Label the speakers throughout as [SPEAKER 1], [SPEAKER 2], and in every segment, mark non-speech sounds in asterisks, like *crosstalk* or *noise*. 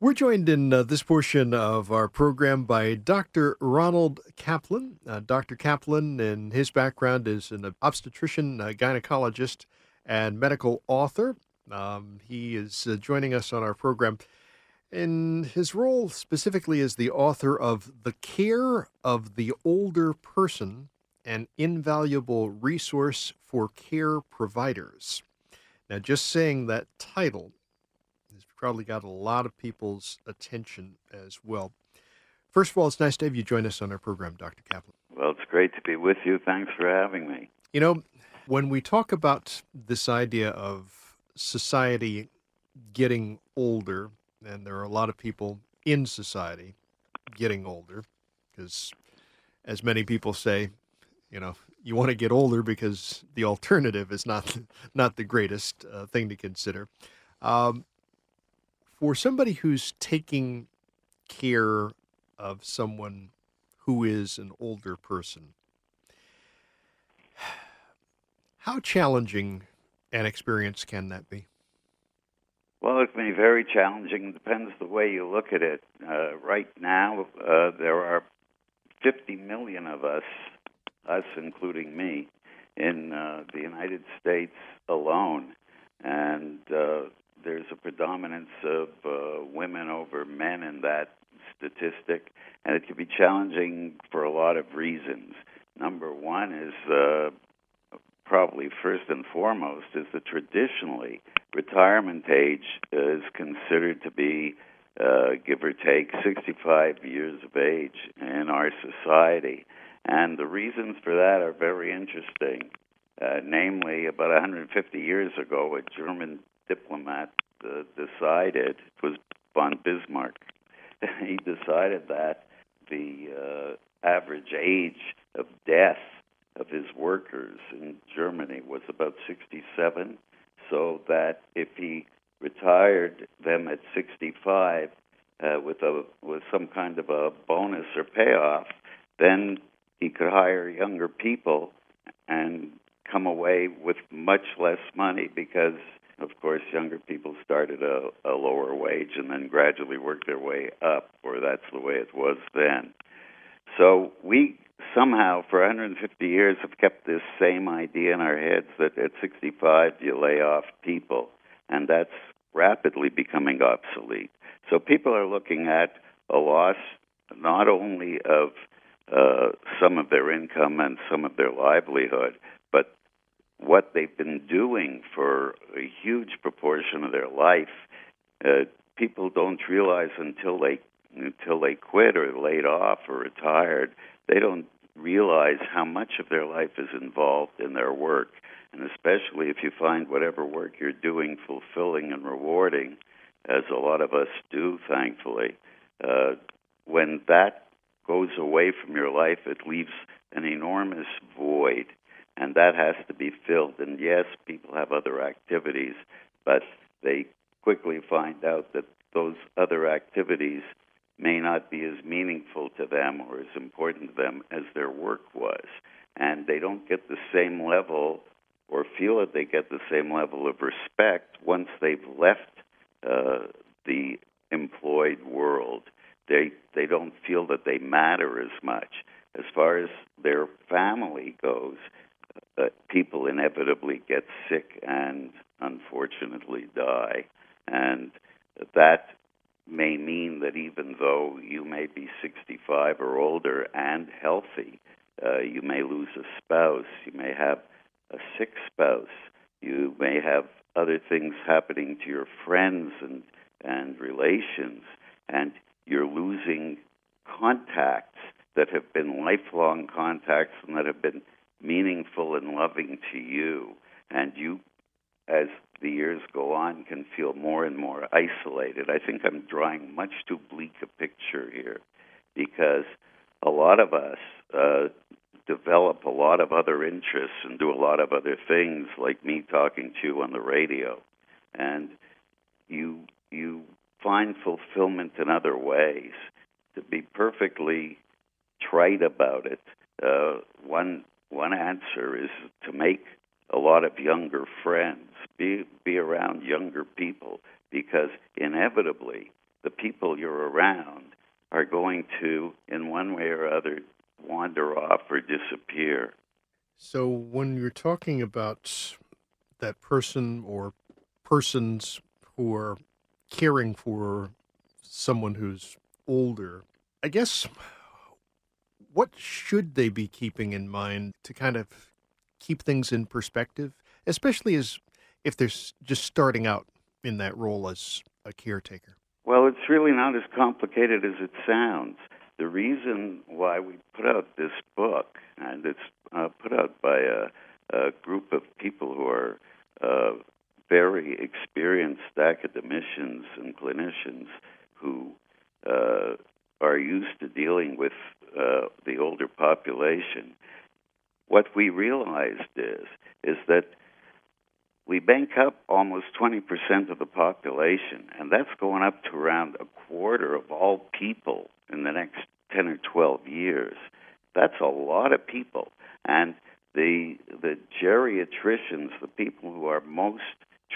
[SPEAKER 1] We're joined in uh, this portion of our program by Dr. Ronald Kaplan. Uh, Dr. Kaplan, and his background is an obstetrician, gynecologist, and medical author. Um, he is uh, joining us on our program in his role specifically as the author of The Care of the Older Person, an invaluable resource for care providers. Now, just saying that title probably got a lot of people's attention as well. First of all, it's nice to have you join us on our program, Dr. Kaplan.
[SPEAKER 2] Well, it's great to be with you. Thanks for having me.
[SPEAKER 1] You know, when we talk about this idea of society getting older, and there are a lot of people in society getting older, because as many people say, you know, you want to get older because the alternative is not not the greatest uh, thing to consider. Um, for somebody who's taking care of someone who is an older person, how challenging an experience can that be?
[SPEAKER 2] Well, it can be very challenging. It Depends the way you look at it. Uh, right now, uh, there are 50 million of us, us including me, in uh, the United States alone, and uh, there's a predominance of uh, women over men in that statistic, and it can be challenging for a lot of reasons. Number one is uh, probably first and foremost is that traditionally retirement age is considered to be uh, give or take 65 years of age in our society. And the reasons for that are very interesting. Uh, namely, about 150 years ago, a German diplomat uh, decided, it was von Bismarck, *laughs* he decided that the uh, average age of death of his workers in Germany was about 67, so that if he retired them at 65 uh, with a with some kind of a bonus or payoff, then he could hire younger people and come away with much less money because of course younger people started a, a lower wage and then gradually worked their way up or that's the way it was then so we somehow for 150 years have kept this same idea in our heads that at 65 you lay off people, and that's rapidly becoming obsolete. So people are looking at a loss not only of uh, some of their income and some of their livelihood, what they've been doing for a huge proportion of their life. Uh, people don't realize until they until they quit or laid off or retired, they don't realize how much of their life is involved in their work. And especially if you find whatever work you're doing fulfilling and rewarding, as a lot of us do, thankfully, uh, when that goes away from your life, it leaves an enormous void. And that has to be filled. And yes, people have other activities, but they quickly find out that those other activities may not be as meaningful to them or as important to them as their work was. And they don't get the same level or feel that they get the same level of respect once they've left uh, the employed world. They they don't feel that they matter as much. As far as their family goes, uh, people inevitably get sick and unfortunately die, and that may mean that even though you may be 65 or older and healthy, uh, you may lose a spouse, you may have a sick spouse, you may have other things happening to your friends and, and relations, and you're losing contacts that have been lifelong contacts and that have been meaningful and loving to you. And you, as the years go on, can feel more and more isolated. I think I'm drawing much too bleak a picture here because a lot of us uh, develop a lot of other interests and do a lot of other things, like me talking to you on the radio, and you you find fulfillment in other ways. To be perfectly trite about it, uh, one one answer is to make a lot of younger friends, be be around younger people, because inevitably the people you're around are going to, in one way or other, wander off or disappear.
[SPEAKER 1] So when you're talking about that person or persons who are caring for someone who's older, I guess what should they be keeping in mind to kind of keep things in perspective, especially as if they're just starting out in that role as a caretaker?
[SPEAKER 2] Well, it's really not as complicated as it sounds. The reason why we put out this book, and it's uh, put out by a, a, group of people who are uh, very experienced academicians and clinicians who uh, are used to dealing with uh, the older population, what we realized is is that we bank up almost 20% of the population, and that's going up to around a quarter of all people in the next 10 or 12 years. That's a lot of people. And the, the geriatricians, the people who are most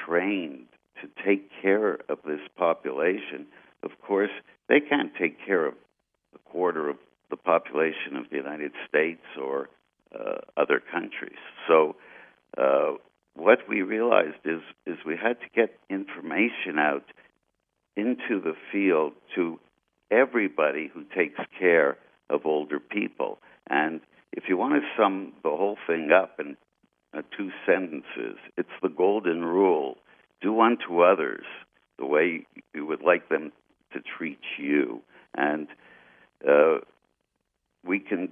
[SPEAKER 2] trained to take care of this population, of course, they can't take care of a quarter of the population of the United States or uh, other countries. So, uh, what we realized is is we had to get information out into the field to everybody who takes care of older people. And if you want to sum the whole thing up in uh, two sentences, it's the golden rule: do unto others the way you would like them to treat you. And uh, we can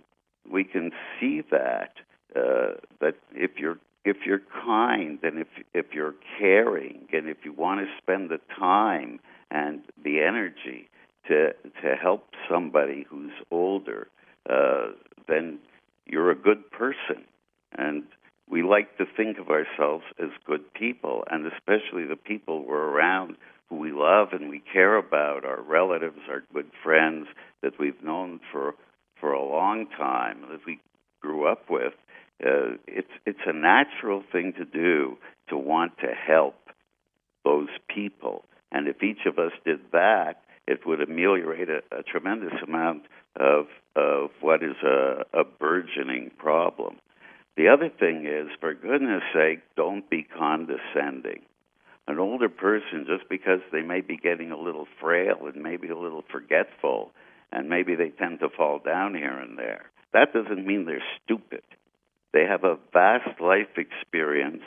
[SPEAKER 2] we can see that uh, that if you're if you're kind and if if you're caring and if you want to spend the time and the energy to to help somebody who's older, uh, then you're a good person. And we like to think of ourselves as good people, and especially the people we're around who we love and we care about, our relatives, our good friends that we've known for for a long time, that we grew up with uh, it's it's a natural thing to do to want to help those people, and if each of us did that, it would ameliorate a, a tremendous amount of of what is a, a burgeoning problem. The other thing is, for goodness sake, don't be condescending. An older person, just because they may be getting a little frail and maybe a little forgetful, and maybe they tend to fall down here and there, that doesn't mean they're stupid. They have a vast life experience,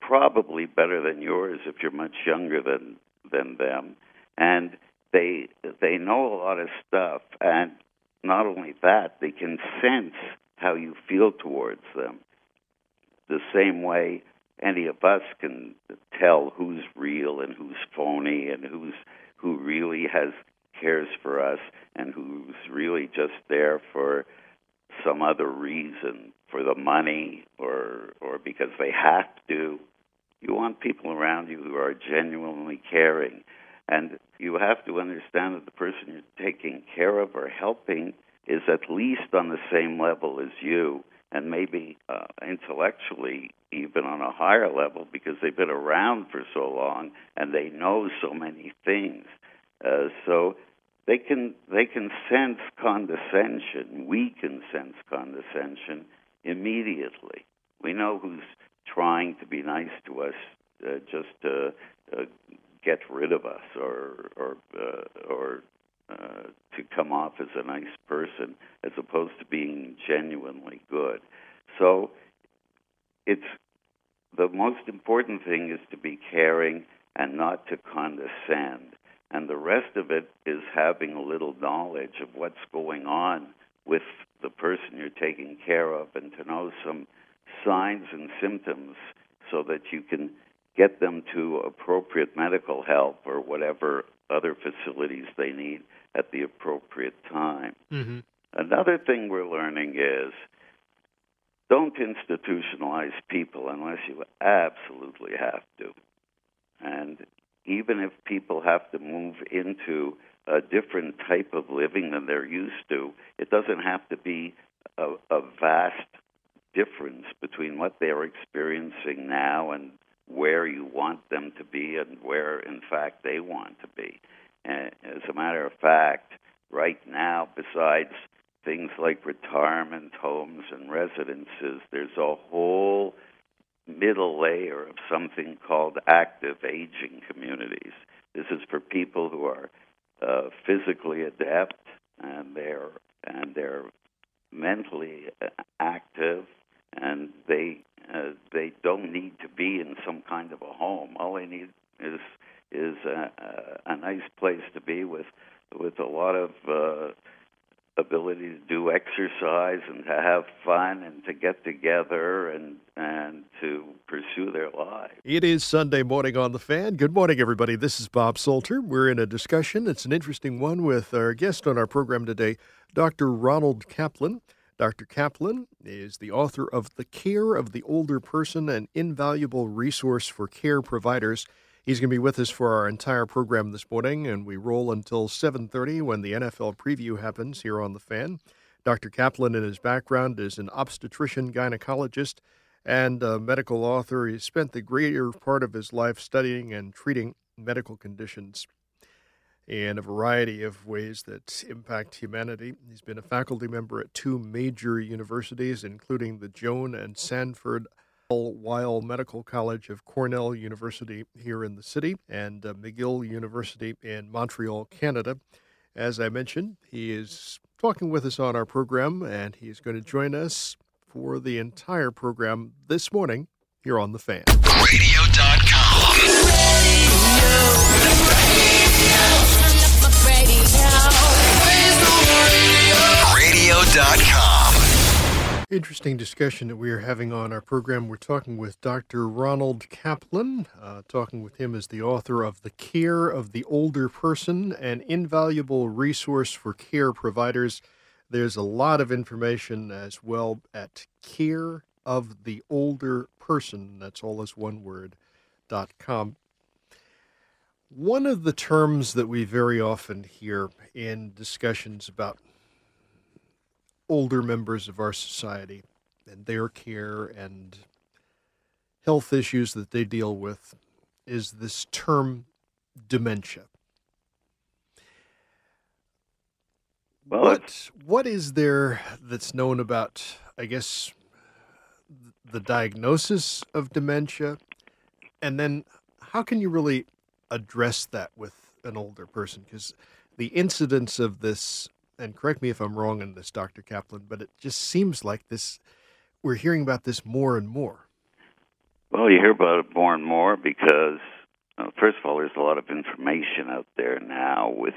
[SPEAKER 2] probably better than yours if you're much younger than than them, and they they know a lot of stuff. And not only that, they can sense how you feel towards them. The same way any of us can tell who's real and who's phony and who's who really has cares for us and who's really just there for some other reason for the money or or because they have to. You want people around you who are genuinely caring, and you have to understand that the person you're taking care of or helping is at least on the same level as you, and maybe uh, intellectually even on a higher level because they've been around for so long and they know so many things. Uh, so they can they can sense condescension. We can sense condescension immediately. We know who's trying to be nice to us uh, just to uh, get rid of us or or uh, or uh, to come off as a nice person as opposed to being genuinely good. So it's the most important thing is to be caring and not to condescend. And the rest of it is having a little knowledge of what's going on with the person you're taking care of and to know some signs and symptoms so that you can get them to appropriate medical help or whatever other facilities they need at the appropriate time.
[SPEAKER 1] Mm-hmm.
[SPEAKER 2] Another thing we're learning is don't institutionalize people unless you absolutely have to. And even if people have to move into a different type of living than they're used to, it doesn't have to be a, a vast difference between what they're experiencing now and where you want them to be and where, in fact, they want to be. And as a matter of fact, right now, besides things like retirement homes and residences, there's a whole middle layer of something called active aging communities. This is for people who are uh, physically adept and they're and they're mentally active and they uh, they don't need to be in some kind of a home. All they need is is a, a, a nice place to be with with a lot of uh, ability to do exercise and to have fun and to get together and and to pursue their lives.
[SPEAKER 1] It is Sunday morning on the fan. Good morning, everybody. This is Bob Salter. We're in a discussion. It's an interesting one with our guest on our program today, Dr. Ronald Kaplan. Dr. Kaplan is the author of The Care of the Older Person, an invaluable resource for care providers. He's going to be with us for our entire program this morning, and we roll until 7:30 when the NFL preview happens here on the Fan. Dr. Kaplan, in his background, is an obstetrician gynecologist and a medical author. He spent the greater part of his life studying and treating medical conditions in a variety of ways that impact humanity. He's been a faculty member at two major universities, including the Joan and Sanford Weill Medical College of Cornell University here in the city and uh, McGill University in Montreal, Canada. As I mentioned, he is talking with us on our program, and he's going to join us for the entire program this morning here on The Fan.
[SPEAKER 3] Radio.com. Radio. Radio.com.
[SPEAKER 1] Interesting discussion that we are having on our program. We're talking with Dr. Ronald Kaplan. Uh, talking with him as the author of The Care of the Older Person, an invaluable resource for care providers. There's a lot of information as well at Care of the Older Person. That's all as one word. Dot com. One of the terms that we very often hear in discussions about older members of our society and their care and health issues that they deal with is this term dementia.
[SPEAKER 2] Well,
[SPEAKER 1] what what is there that's known about I guess the diagnosis of dementia and then how can you really address that with an older person because the incidence of this and correct me if I'm wrong in this, Dr. Kaplan, but it just seems like this, we're hearing about this more and more.
[SPEAKER 2] Well, you hear about it more and more because, uh, first of all, there's a lot of information out there now with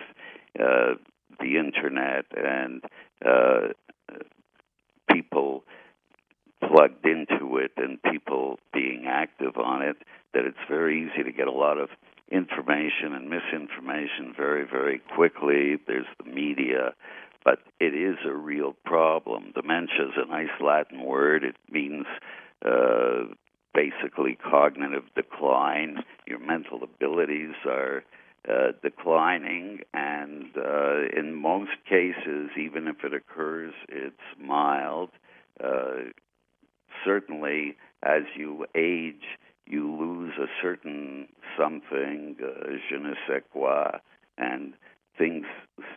[SPEAKER 2] uh, the internet and uh, people plugged into it and people being active on it that it's very easy to get a lot of information and misinformation very, very quickly. There's the media, but it is a real problem. Dementia is a nice Latin word. It means uh, basically cognitive decline. Your mental abilities are uh, declining, and uh, in most cases, even if it occurs, it's mild. Uh, certainly, as you age, you lose a certain something, uh, je ne sais quoi, and things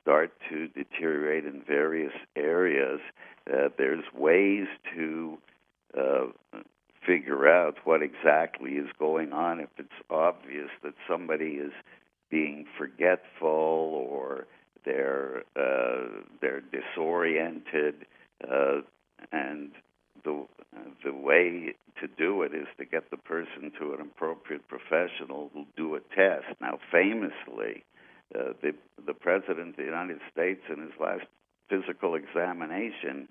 [SPEAKER 2] start to deteriorate in various areas. Uh, there's ways to uh, figure out what exactly is going on. If it's obvious that somebody is being forgetful or they're uh, they're disoriented, uh, and the the way to do it is to get the person to an appropriate professional who'll do a test. Now, famously, uh, the the president of the United States in his last physical examination,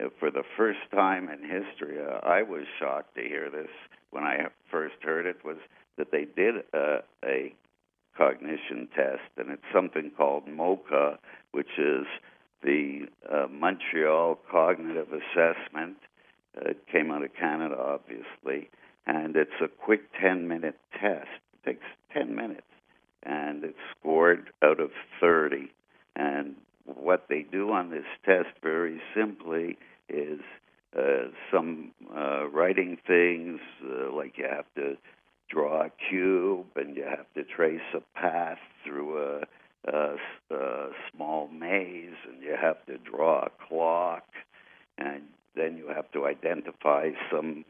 [SPEAKER 2] uh, for the first time in history, uh, I was shocked to hear this. when I first heard it was that they did a, a cognition test, and it's something called MOCA, which is the uh, Montreal Cognitive Assessment. It came out of Canada, obviously, and it's a quick 10 minute test. It takes 10 minutes, and it's scored out of 30. And what they do on this test, very simply, is uh, some uh, writing things, uh, like you have to draw a cube and you have to trace a path through a, a, a small maze, and you have to draw a clock, and then you have to identify some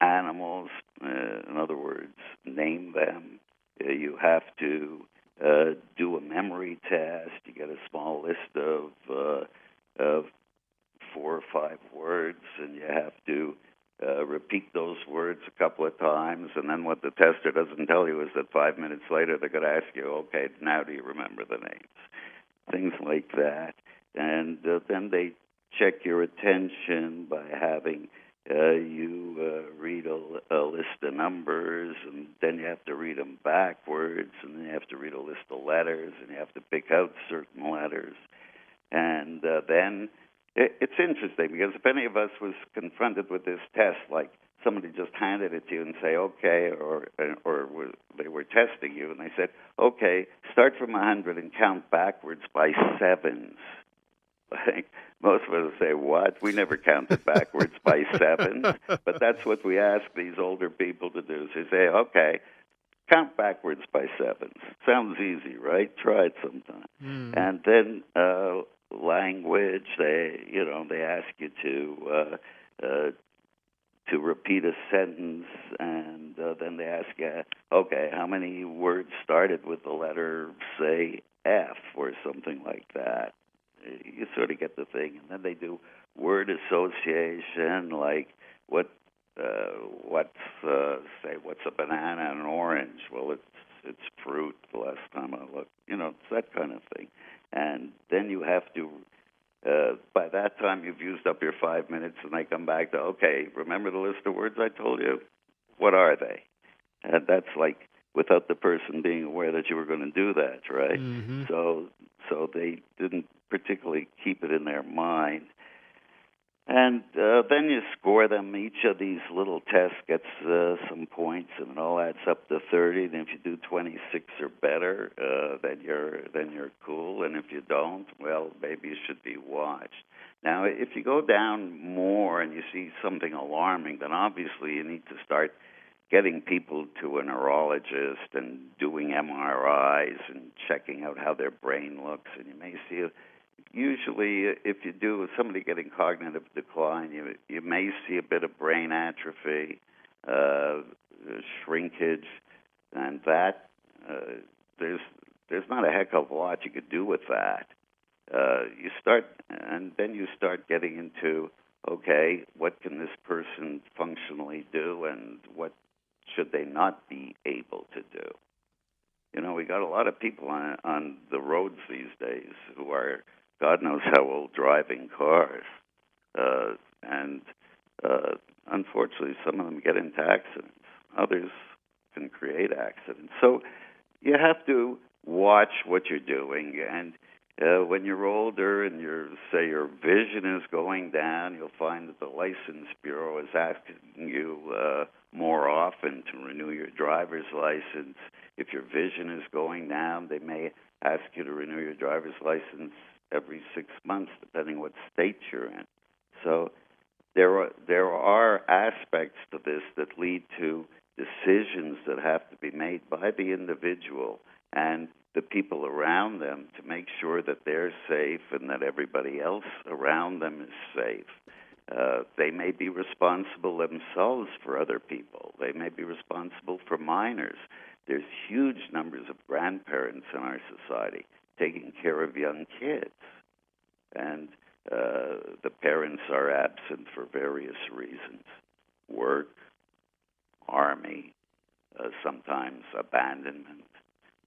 [SPEAKER 2] animals. Uh, in other words, name them. Uh, you have to uh, do a memory test. You get a small list of uh, of four or five words, and you have to uh, repeat those words a couple of times. And then what the tester doesn't tell you is that five minutes later they're going to ask you, "Okay, now do you remember the names?" Things like that, and uh, then they check your attention by having uh, you uh, read a, a list of numbers, and then you have to read them backwards, and then you have to read a list of letters, and you have to pick out certain letters, and uh, then it, it's interesting because if any of us was confronted with this test, like somebody just handed it to you and say, okay, or or were, they were testing you and they said, okay, start from hundred and count backwards by sevens. *laughs* Like most of us say, what? We never counted backwards by *laughs* sevens, but that's what we ask these older people to do. So they say, okay, count backwards by sevens. Sounds easy, right? Try it sometime.
[SPEAKER 1] Mm.
[SPEAKER 2] And then uh, language. They, you know, they ask you to uh, uh, to repeat a sentence, and uh, then they ask you, okay, how many words started with the letter, say, F or something like that. You sort of get the thing, and then they do word association, like what, uh, what's, uh, say, what's a banana and an orange? Well, it's it's fruit. The last time I looked, you know, it's that kind of thing and then you have to uh, by that time you've used up your five minutes and they come back to okay remember the list of words i told you what are they and that's like without the person being aware that you were going to do that right
[SPEAKER 1] Mhm.
[SPEAKER 2] so so they didn't particularly keep it in their mind and uh, then you score them. Each of these little tests gets uh, some points, and it all adds up to thirty. And if you do twenty-six or better, uh, then you're then you're cool. And if you don't, well, maybe you should be watched. Now, if you go down more and you see something alarming, then obviously you need to start getting people to a neurologist and doing MRIs and checking out how their brain looks. And you may see usually if you do somebody getting cognitive decline you you may see a bit of brain atrophy uh shrinkage and that uh, there's there's not a heck of a lot you could do with that uh you start and then you start getting into okay what can this person functionally do and what should they not be able to do you know we got a lot of people on on the roads these days who are God knows how old driving cars. Uh, and uh, unfortunately, some of them get into accidents. Others can create accidents. So you have to watch what you're doing. And uh, when you're older and your say your vision is going down, you'll find that the license bureau is asking you uh, more often to renew your driver's license. If your vision is going down, they may ask you to renew your driver's license every six months, depending what state you're in. So there are there are aspects to this that lead to decisions that have to be made by the individual and the people around them to make sure that they're safe and that everybody else around them is safe. Uh, they may be responsible themselves for other people. They may be responsible for minors. There's huge numbers of grandparents in our society taking care of young kids. And uh, the parents are absent for various reasons work, army, uh, sometimes abandonment.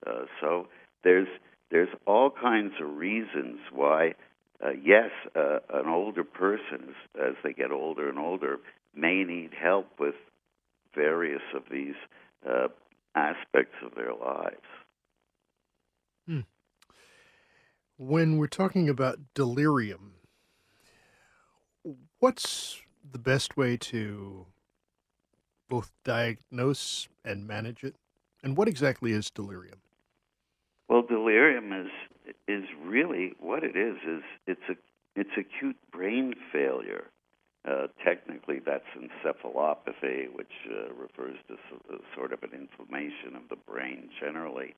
[SPEAKER 2] Uh, so there's there's all kinds of reasons why, uh, yes, uh, an older person, as, as they get older and older, may need help with various of these uh, aspects of their lives.
[SPEAKER 1] When we're talking about delirium, what's the best way to both diagnose and manage it? And what exactly is delirium?
[SPEAKER 2] Well, delirium is is really what it is. Is it's a it's acute brain failure. Uh, technically, that's encephalopathy, which uh, refers to s- sort of an inflammation of the brain generally.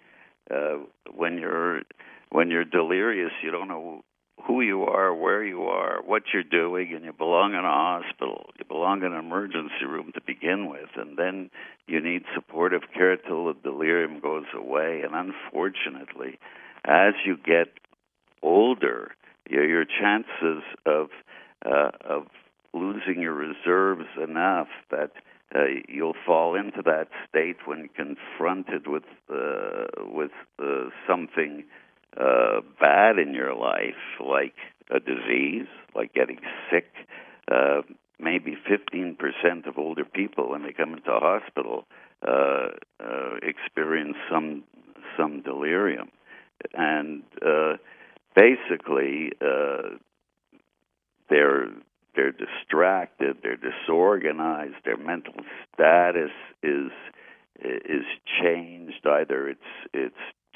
[SPEAKER 2] Uh, when you're when you're delirious, you don't know who you are, where you are, what you're doing, and you belong in a hospital. You belong in an emergency room to begin with, and then you need supportive care till the delirium goes away. And unfortunately, as you get older, your, your chances of uh, of losing your reserves enough that uh, you'll fall into that state when confronted with uh, with uh, something uh, bad in your life, like a disease, like getting sick. Uh, maybe 15% of older people, when they come into hospital, uh, uh, experience some some delirium, and uh, basically uh, they're they're distracted, they're disorganized, their mental status is is changed. Either it's it's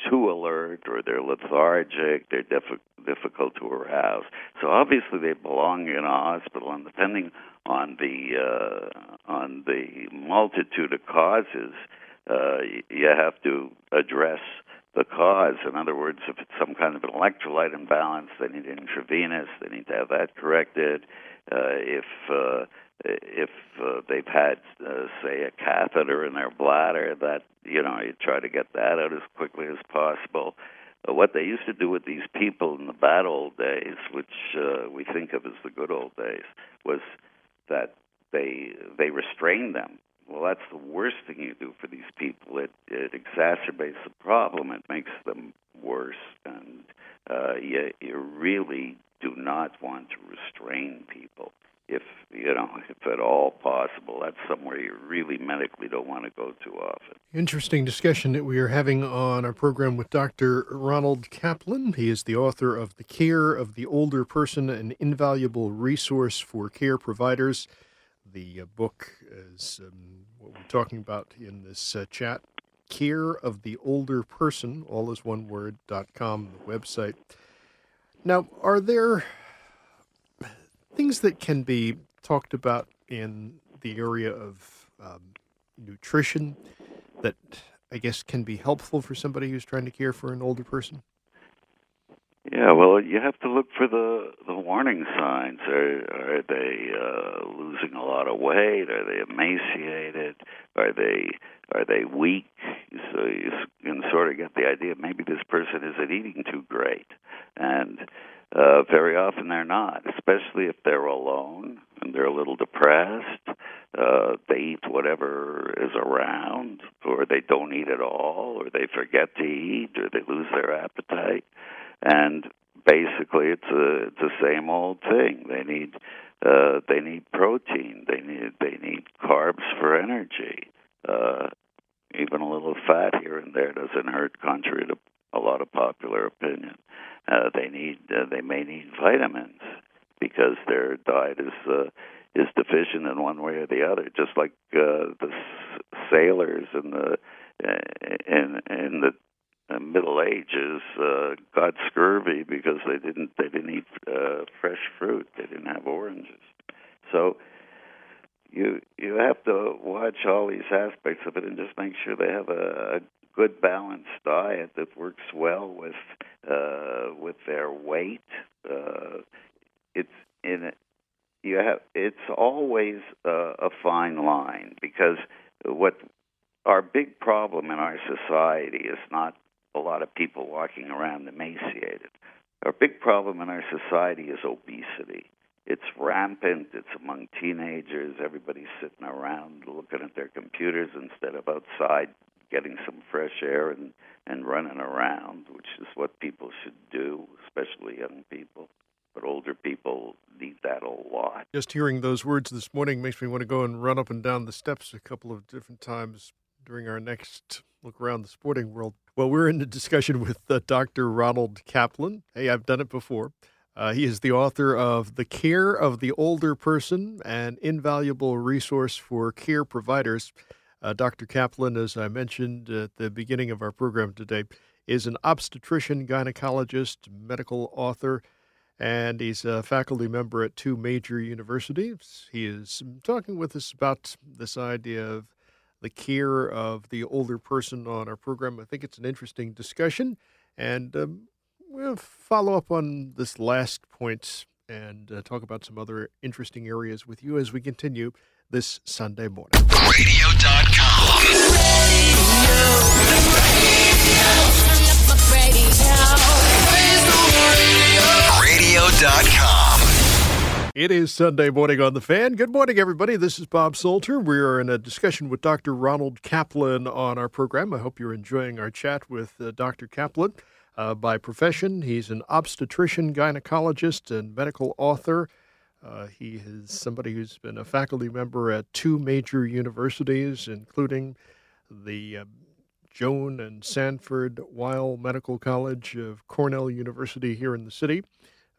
[SPEAKER 2] too alert or they're lethargic, they're diffi- difficult to arouse. So obviously they belong in a hospital, and depending on the uh, on the multitude of causes, uh, you have to address the cause. In other words, if it's some kind of an electrolyte imbalance, they need intravenous. They need to have that corrected. Uh, if uh, if uh, they've had, uh, say, a catheter in their bladder, that you know you try to get that out as quickly as possible. Uh, what they used to do with these people in the bad old days, which uh, we think of as the good old days, was that they they restrained them. Well, that's the worst thing you do for these people. It it exacerbates the problem. It makes them worse, and uh, you you really do not want to restrain people if you know if at all possible. That's somewhere you really medically don't want to go too often.
[SPEAKER 1] Interesting discussion that we are having on our program with Dr. Ronald Kaplan. He is the author of The Care of the Older Person, an invaluable resource for care providers. The uh, book is um, what we're talking about in this uh, chat. Care of the Older Person, all is one word, dot com, the website. Now, are there things that can be talked about in the area of um, nutrition that I guess can be helpful for somebody who's trying to care for an older person?
[SPEAKER 2] Yeah, well, you have to look for the the warning signs. Are are they uh, losing a lot of weight? Are they emaciated? Are they are they weak? So you can sort of get the idea. Maybe this person isn't eating too great, and uh, very often they're not. Especially if they're alone and they're a little depressed. Uh, they eat whatever is around, or they don't eat at all, or they forget to eat, or they lose their appetite and basically it's a it's the same old thing. They need uh, they need protein. They need they need carbs for energy. Uh, even a little fat here and there doesn't hurt, contrary to a lot of popular opinion. Uh, they need uh, they may need vitamins because their diet is uh, is deficient in one way or the other. Just like uh, the s- sailors in the uh, in in the Middle Ages uh, got scurvy because they didn't they didn't eat uh, fresh fruit. They didn't have oranges. So you you have to watch all these aspects of it and just make sure they have a, a good balanced diet that works well with uh, with their weight. Uh, it's in. You have it's always uh, a fine line because what our big problem in our society is not a lot of people walking around emaciated. Our big problem in our society is obesity. It's rampant. It's among teenagers. Everybody's sitting around looking at their computers instead of outside getting some fresh air and, and running around, which is what people should do, especially young people. But older people need that a lot.
[SPEAKER 1] Just hearing those words this morning makes me want to go and run up and down the steps a couple of different times during our next look around the sporting world. Well, we're in a discussion *laughs* with uh, Dr. Ronald Kaplan. Hey, I've done it before. Uh, he is the author of The Care of the Older Person, an invaluable resource for care providers. Uh, Dr. Kaplan, as I mentioned at the beginning of our program today, is an obstetrician, gynecologist, medical author, and he's a faculty member at two major universities. He is talking with us about this idea of the care of the older person on our program. I think it's an interesting discussion, and um, we'll follow up on this last point and uh, talk about some other interesting areas with you as we continue this Sunday morning.
[SPEAKER 3] Radio.com. Radio.com.
[SPEAKER 1] It is Sunday morning on the fan. Good morning, everybody. This is Bob Salter. We are in a discussion with Dr. Ronald Kaplan on our program. I hope you're enjoying our chat with uh, Dr. Kaplan. Uh, by profession, he's an obstetrician, gynecologist, and medical author. Uh, he is somebody who's been a faculty member at two major universities, including the uh, Joan and Sanford Weill Medical College of Cornell University here in the city.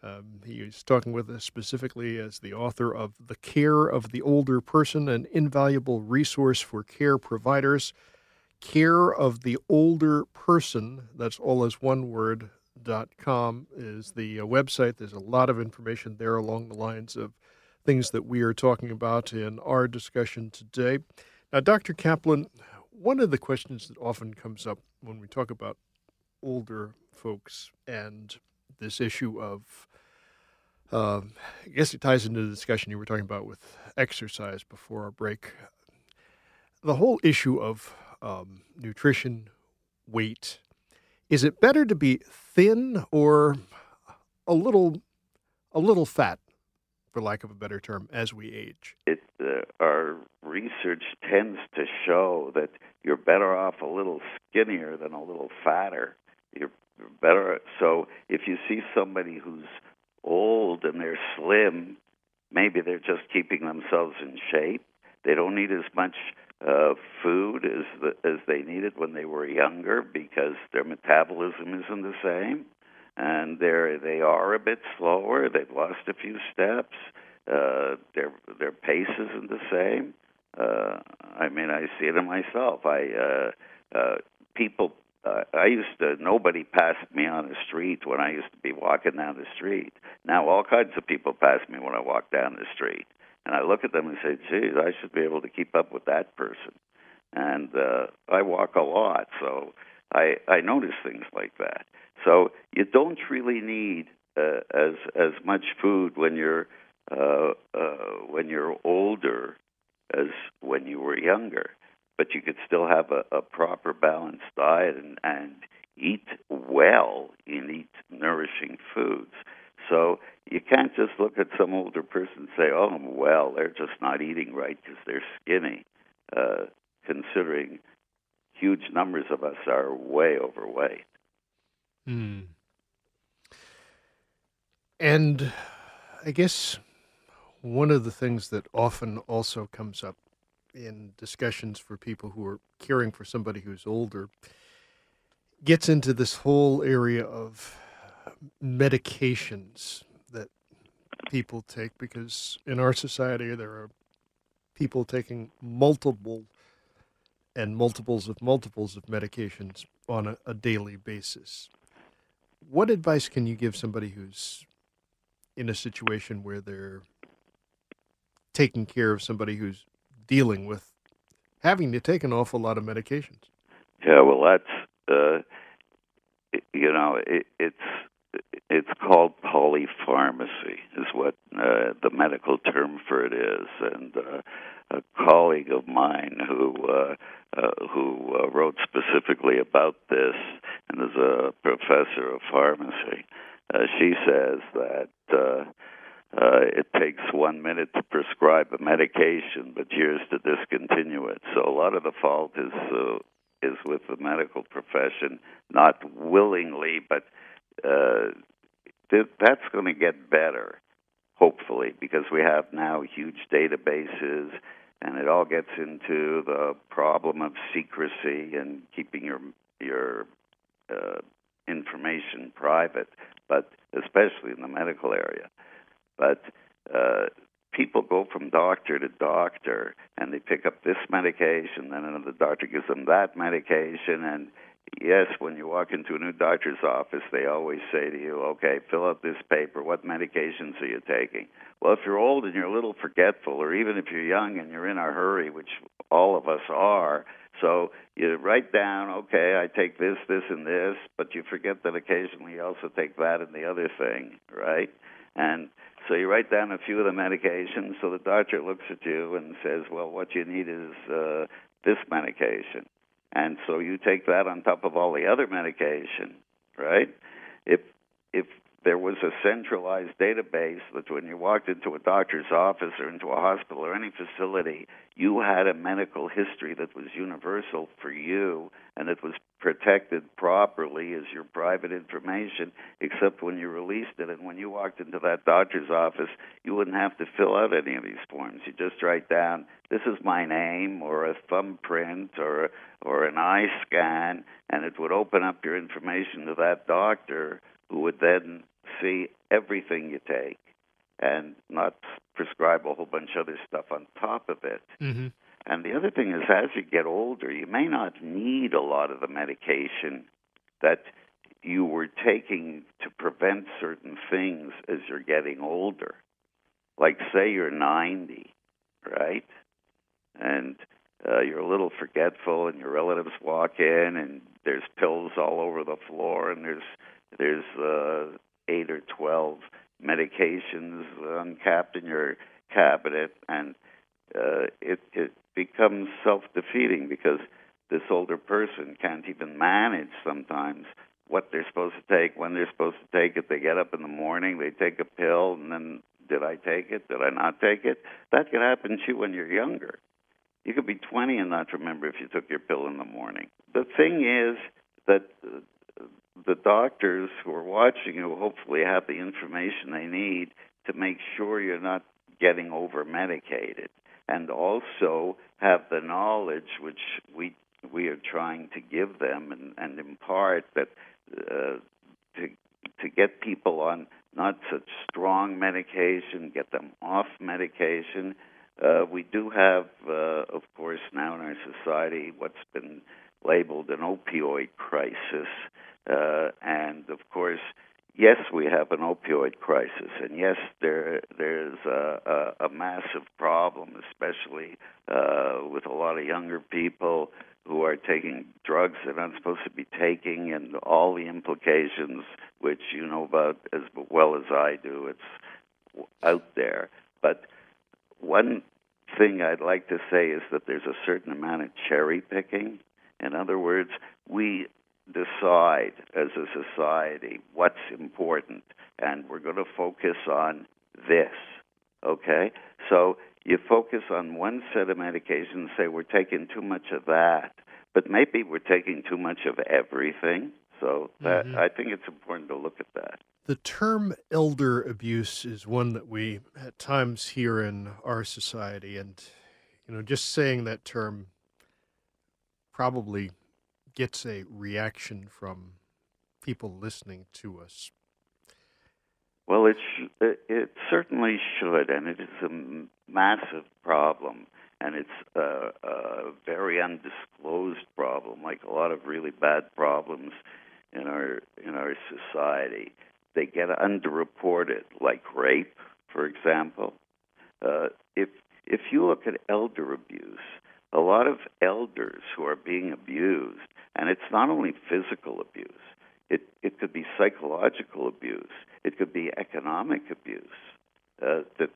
[SPEAKER 1] Um, he is talking with us specifically as the author of The Care of the Older Person, an invaluable resource for care providers. Care of the Older Person, that's all as one word, dot com is the uh, website. There's a lot of information there along the lines of things that we are talking about in our discussion today. Now, Dr. Kaplan, one of the questions that often comes up when we talk about older folks and this issue of um, I guess it ties into the discussion you were talking about with exercise before our break. The whole issue of um, nutrition, weight. Is it better to be thin or a little, a little fat, for lack of a better term, as we age?
[SPEAKER 2] It uh, our research tends to show that you're better off a little skinnier than a little fatter. You're better. So if you see somebody who's old and they're slim, maybe they're just keeping themselves in shape. They don't need as much uh, food as the, as they needed when they were younger because their metabolism isn't the same, and they're they are a bit slower. They've lost a few steps. Uh, their their pace isn't the same. Uh, I mean, I see it in myself. I uh, uh, people uh, I used to nobody passed me on the street when I used to be walking down the street. Now all kinds of people pass me when I walk down the street, and I look at them and say, "Geez, I should be able to keep up with that person." And uh, I walk a lot, so I I notice things like that. So you don't really need uh, as as much food when you're uh, uh, when you're older as when you were younger but you could still have a, a proper balanced diet and, and eat well and eat nourishing foods. So you can't just look at some older person and say, "Oh, well, they're just not eating right because they're skinny." Uh, considering huge numbers of us are way overweight.
[SPEAKER 1] Hmm. And I guess one of the things that often also comes up in discussions for people who are caring for somebody who's older gets into this whole area of medications that people take because in our society there are people taking multiple and multiples of multiples of medications on a, a daily basis. What advice can you give somebody who's in a situation where they're taking care of somebody who's dealing with having to take an awful lot of medications.
[SPEAKER 2] Yeah, well, that's uh, you know, it, it's it's called polypharmacy, is what uh, the medical term for it is, and uh, a colleague of mine who uh, uh, who uh, wrote specifically about this and is a professor of pharmacy. Uh, she says that uh, uh, it takes one minute to prescribe a medication, but years to discontinue it. So a lot of the fault is uh, is with the medical profession, not willingly, but uh, th- that's going to get better. hopefully, because we have now huge databases, and it all gets into the problem of secrecy and keeping your your uh, information private, but especially in the medical area. But uh, people go from doctor to doctor, and they pick up this medication, then another doctor gives them that medication, and yes, when you walk into a new doctor's office, they always say to you, okay, fill out this paper. What medications are you taking? Well, if you're old and you're a little forgetful, or even if you're young and you're in a hurry, which all of us are, so you write down, okay, I take this, this, and this, but you forget that occasionally you also take that and the other thing, right? And so you write down a few of the medications. So the doctor looks at you and says, well, what you need is uh, this medication and so you take that on top of all the other medication, right? If if there was a centralized database that when you walked into a doctor's office or into a hospital or any facility, you had a medical history that was universal for you and it was protected properly as your private information, except when you released it. And when you walked into that doctor's office, you wouldn't have to fill out any of these forms. You just write down, this is my name, or a thumbprint, or, or an eye scan, and it would open up your information to that doctor who would then see everything you take and not prescribe a whole bunch of other stuff on top of it.
[SPEAKER 1] Mm-hmm.
[SPEAKER 2] And the other thing is, as you get older, you may not need a lot of the medication that you were taking to prevent certain things as you're getting older. Like, say, you're 90, right? And uh, you're a little forgetful, and your relatives walk in, and there's pills all over the floor, and there's there's uh, eight or twelve medications uncapped in your cabinet, and uh, it it becomes self defeating because this older person can't even manage sometimes what they're supposed to take, when they're supposed to take it. They get up in the morning, they take a pill, and then did I take it? Did I not take it? That could happen to you when you're younger. You could be 20 and not remember if you took your pill in the morning. The thing is that the doctors who are watching you hopefully have the information they need to make sure you're not getting over medicated and also have the knowledge which we we are trying to give them and, and impart that uh, to to get people on not such strong medication, get them off medication. Uh, we do have, uh, of course, now in our society what's been labeled an opioid crisis, uh, and of course, yes, we have an opioid crisis, and yes, there there's a, a, a massive problem, especially uh, with a lot of younger people who are taking drugs they're not supposed to be taking, and all the implications, which you know about as well as I do. It's out there, but one thing I'd like to say is that there's a certain amount of cherry picking. In other words, we decide as a society what's important, and we're going to focus on this. Okay? So you focus on one set of medications, say we're taking too much of that, but maybe we're taking too much of everything. So that mm-hmm. I think it's important to look at that.
[SPEAKER 1] The term elder abuse is one that we at times hear in our society, and you know, just saying that term probably gets a reaction from people listening to us.
[SPEAKER 2] Well, it sh- it certainly should, and it is a massive problem, and it's a, a very undisclosed problem, like a lot of really bad problems in our in our society. They get underreported, like rape, for example. Uh, if if you look at elder abuse, a lot of elders who are being abused, and it's not only physical abuse, it, it could be psychological abuse, it could be economic abuse. Uh, that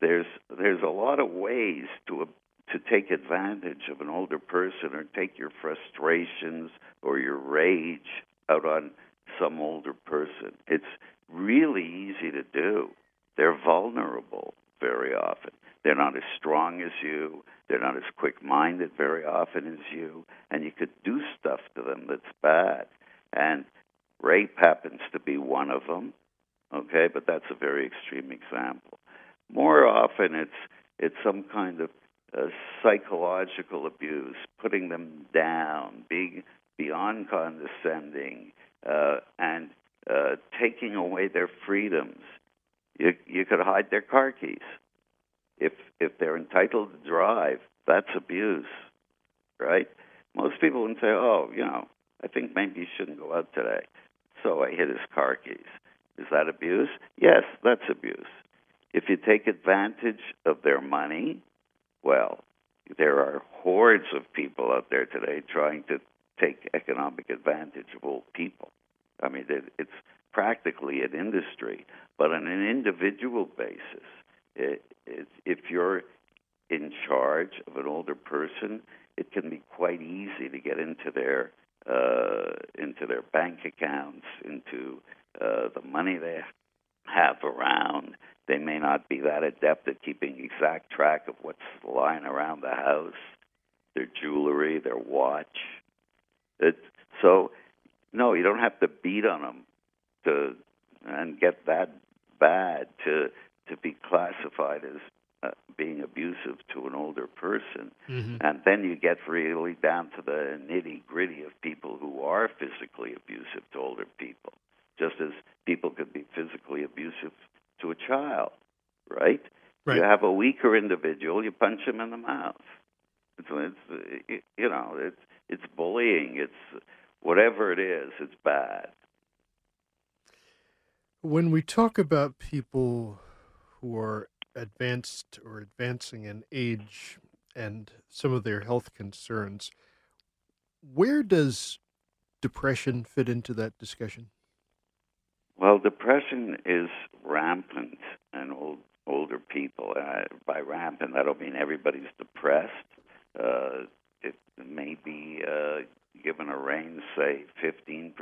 [SPEAKER 2] there's there's a lot of ways to to take advantage of an older person or take your frustrations or your rage out on some older person. It's really easy to do. They're vulnerable very often. They're not as strong as you. They're not as quick minded very often as you. And you could do stuff to them that's bad. And rape happens to be one of them. Okay, but that's a very extreme example. More often, it's it's some kind of uh, psychological abuse, putting them down, being beyond condescending, uh, and uh, taking away their freedoms. You you could hide their car keys. If if they're entitled to drive, that's abuse, right? Most people would say, "Oh, you know, I think maybe you shouldn't go out today." So I hit his car keys. Is that abuse? Yes, that's abuse. If you take advantage of their money, well, there are hordes of people out there today trying to take economic advantage of old people. I mean, it, it's practically an industry, but on an individual basis, if you're in charge of an older person, it can be quite easy to get into their uh, into their bank accounts, into uh, the money they have around. They may not be that adept at keeping exact track of what's lying around the house, their jewelry, their watch. So, no, you don't have to beat on them to and get that bad to to be classified as uh, being abusive to an older person.
[SPEAKER 1] Mm-hmm.
[SPEAKER 2] And then you get really down to the nitty gritty of people who are physically abusive to older people, just as people could be physically abusive to a child, right?
[SPEAKER 1] Right.
[SPEAKER 2] You have a weaker individual, you punch him in the mouth. It's, it's you know, it's it's bullying. It's whatever it is. It's bad.
[SPEAKER 1] When we talk about people who are advanced or advancing in age and some of their health concerns, where does depression fit into that discussion?
[SPEAKER 2] Well, depression is rampant in old, older people. By rampant, don't mean everybody's depressed. Uh, it may be uh, given a range, say 15%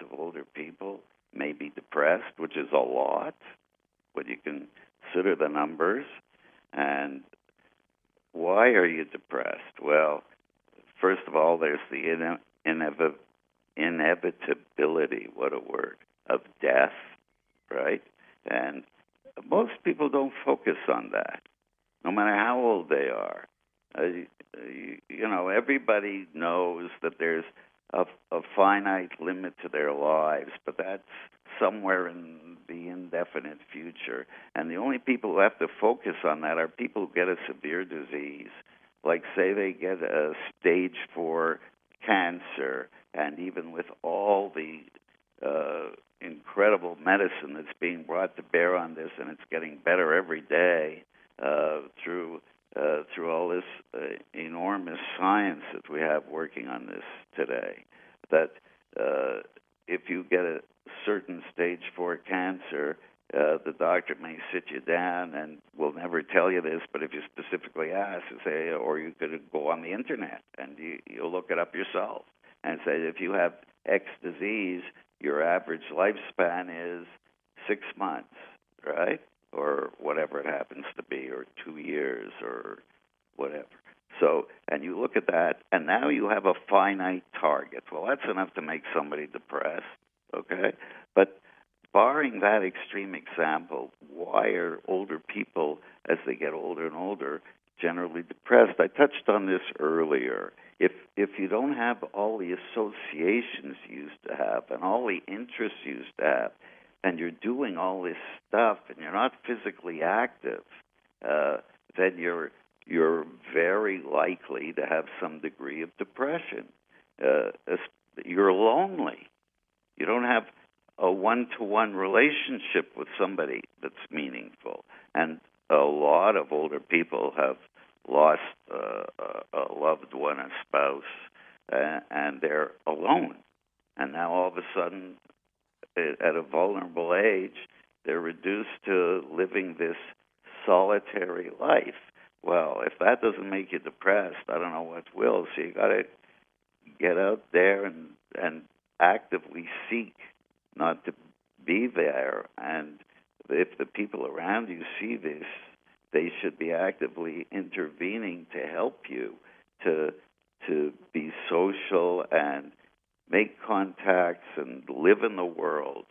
[SPEAKER 2] of older people may be depressed, which is a lot when you consider the numbers. And why are you depressed? Well, first of all, there's the ine- inev- inevitability, what a word, of death, right? And most people don't focus on that, no matter how old they are. Uh, you, you know, everybody knows that there's a, a finite limit to their lives, but that's somewhere in the indefinite future. And the only people who have to focus on that are people who get a severe disease, like say they get a stage four cancer, and even with all the uh, incredible medicine that's being brought to bear on this, and it's getting better every day uh, through uh, through all this uh, enormous science that we have working on this today. That uh, if you get a certain stage four cancer, uh, the doctor may sit you down and will never tell you this, but if you specifically ask, say, or you could go on the internet and you, you'll look it up yourself and say, if you have X disease, your average lifespan is six months, right? Or whatever it happens to be, or two years, or whatever. So, and you look at that, and now you have a finite target. Well, that's enough to make somebody depressed, okay? But barring that extreme example, why are older people, as they get older and older, generally depressed? I touched on this earlier. If if you don't have all the associations you used to have and all the interests you used to have, and you're doing all this stuff and you're not physically active, uh, then you're you're very likely to have some degree of depression. Uh, you're lonely. You don't have a one to one relationship with somebody that's meaningful. And a lot of older people have lost uh, a loved one, a spouse, uh, and they're alone. And now all of a sudden, at a vulnerable age, they're reduced to living this solitary life. Well, if that doesn't make you depressed, I don't know what will. So you got to get out there and and actively seek not to be there. And if the people around you see this, they should be actively intervening to help you to to be social and make contacts and live in the world.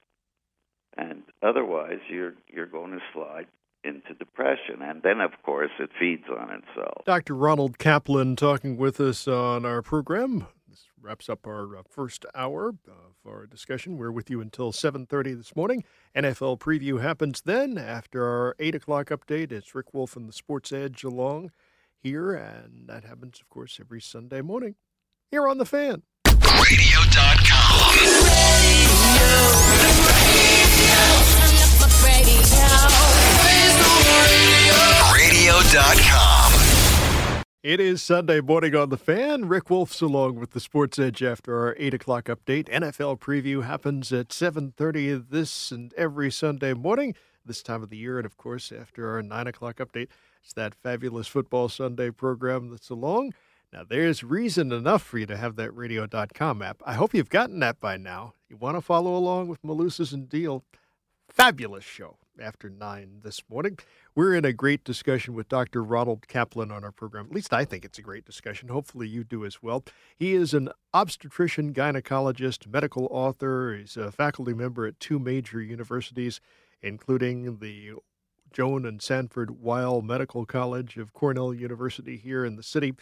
[SPEAKER 2] And otherwise, you're you're going to slide into depression, and then of course it feeds on itself.
[SPEAKER 1] Dr. Ronald Kaplan talking with us on our program. This wraps up our uh, first hour of our discussion. We're with you until 7.30 this morning. NFL preview happens then after our 8 o'clock update. It's Rick Wolff and the Sports Edge along here, and that happens, of course, every Sunday morning here on The Fan.
[SPEAKER 3] Radio.com.
[SPEAKER 1] It is Sunday morning on the fan. Rick Wolff's along with the Sports Edge after our eight o'clock update. NFL preview happens at seven thirty this and every Sunday morning, this time of the year, and of course after our nine o'clock update. It's that fabulous football Sunday program that's along. Now there's reason enough for you to have that radio.com app. I hope you've gotten that by now. You want to follow along with Malusis and Deal. Fabulous show after nine this morning. We're in a great discussion with Dr. Ronald Kaplan on our program. At least I think it's a great discussion. Hopefully you do as well. He is an obstetrician, gynecologist, medical author. He's a faculty member at two major universities, including the Joan and Sanford Weill Medical College of Cornell University here in the city.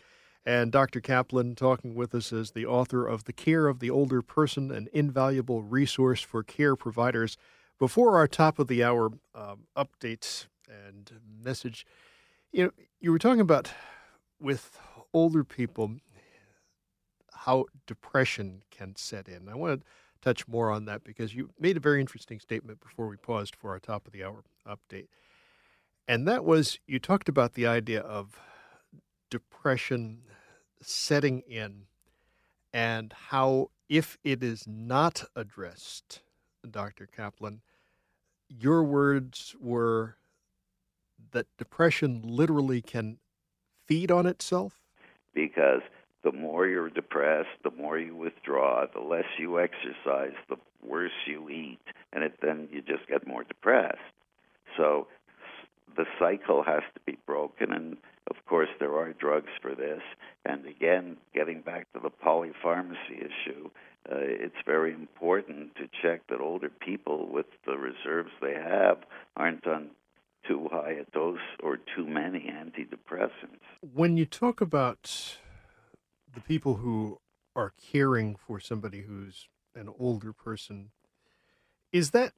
[SPEAKER 1] And Dr. Kaplan talking with us as the author of The Care of the Older Person, an invaluable resource for care providers. Before our top of the hour um, updates and message, you know, you were talking about with older people how depression can set in. I want to touch more on that because you made a very interesting statement before we paused for our top of the hour update. And that was you talked about the idea of depression setting in and how if it is not addressed, Dr. Kaplan, your words were that depression literally can feed on itself?
[SPEAKER 2] Because the more you're depressed, the more you withdraw, the less you exercise, the worse you eat, and it, then you just get more depressed. So the cycle has to be broken, and of course, there are drugs for this. And again, getting back to the polypharmacy issue, uh, it's very important to check that older people with the reserves they have aren't on too high a dose or too many antidepressants.
[SPEAKER 1] When you talk about the people who are caring for somebody who's an older person, is that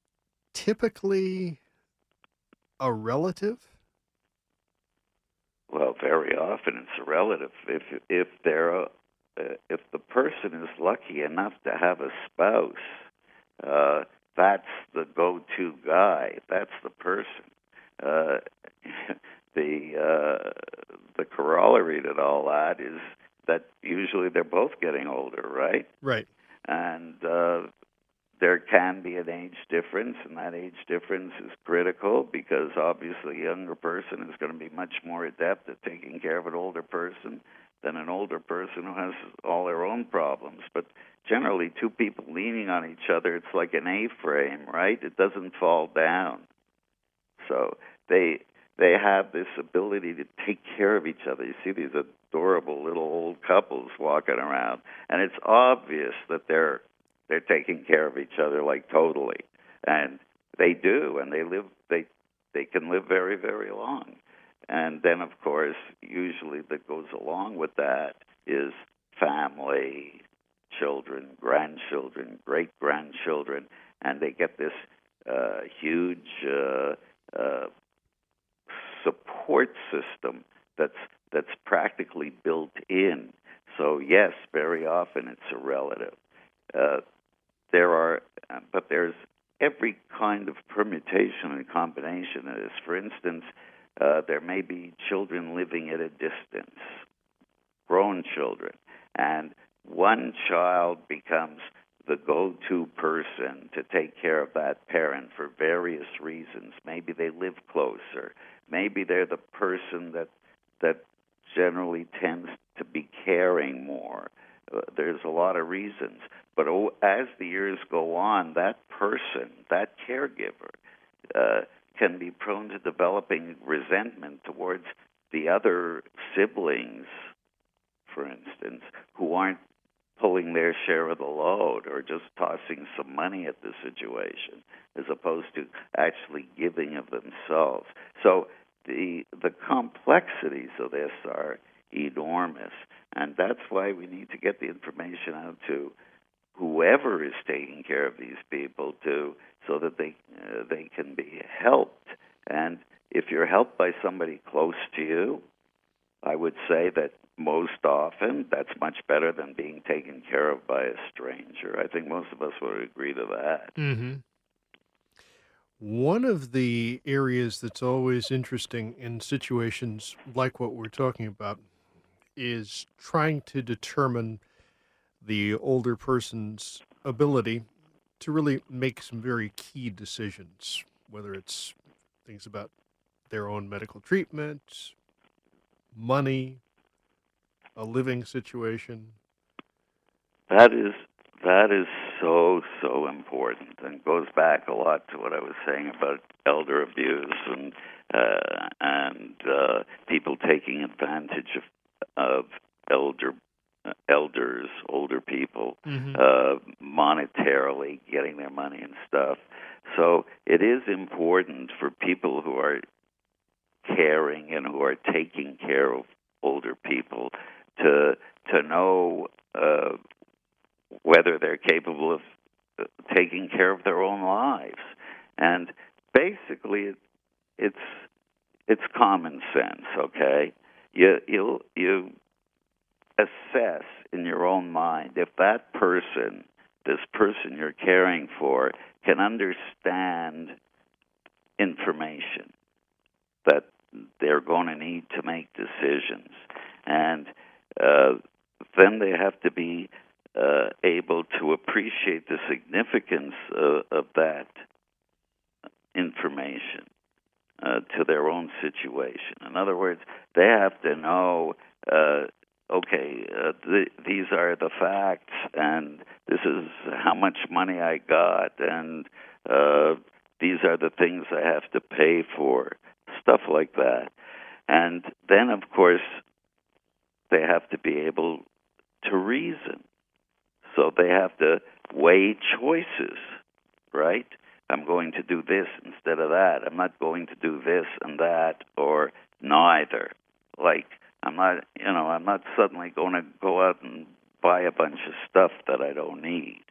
[SPEAKER 1] typically a relative?
[SPEAKER 2] Well, very often it's a relative. If if they're uh, if the person is lucky enough to have a spouse, uh, that's the go-to guy. That's the person. Uh, *laughs* the uh, the corollary to all that is that usually they're both getting older, right?
[SPEAKER 1] Right.
[SPEAKER 2] And uh, there can be an age difference, and that age difference is critical because obviously a younger person is going to be much more adept at taking care of an older person than an older person who has all their own problems. But generally, two people leaning on each other, it's like an A-frame, right? It doesn't fall down. So they they have this ability to take care of each other. You see these adorable little old couples walking around, and it's obvious that they're they're taking care of each other like totally, and they do, and they live they they can live very very long, and then of course usually that goes along with that is family, children, grandchildren, great grandchildren, and they get this uh, huge uh, uh, support system that's that's practically built in. So yes, very often it's a relative. Uh, there are, but there's every kind of permutation and combination of this. For instance, uh, there may be children living at a distance, grown children, and one child becomes the go to person to take care of that parent for various reasons. Maybe they live closer. Maybe they're the person that that generally tends to be caring more. Uh, there's a lot of reasons. But as the years go on, that person, that caregiver, uh, can be prone to developing resentment towards the other siblings, for instance, who aren't pulling their share of the load or just tossing some money at the situation as opposed to actually giving of themselves. So the the complexities of this are enormous, and that's why we need to get the information out to whoever is taking care of these people to so that they uh, they can be helped. And if you're helped by somebody close to you, I would say that most often that's much better than being taken care of by a stranger. I think most of us would agree to that.
[SPEAKER 1] Mm-hmm. One of the areas that's always interesting in situations like what we're talking about is trying to determine the older person's ability to really make some very key decisions, whether it's things about their own medical treatment, money, a living situation.
[SPEAKER 2] That is that is so so important and goes back a lot to what I was saying about elder abuse and uh, and uh, people taking advantage of of elder elders, older people,
[SPEAKER 1] Mm-hmm.
[SPEAKER 2] uh, monetarily getting their money and stuff. So it is important for people who are caring and who are taking care of older people to to know uh, whether they're capable of uh, taking care of their own lives. And basically, it, it's it's common sense. Okay, you you you assess in your own mind if that person, this person you're caring for, can understand information that they're going to need to make decisions, and uh, then they have to be uh, able to appreciate the significance uh, of that information uh, to their own situation. In other words, they have to know. Uh, okay, uh, th- these are the facts, and this is how much money I got, and uh, these are the things I have to pay for, stuff like that. And then, of course, they have to be able to reason. So they have to weigh choices, right? I'm going to do this instead of that. I'm not going to do this and that or neither. Like I'm not, you know, I'm not suddenly going to go out and buy a bunch of stuff that I don't need.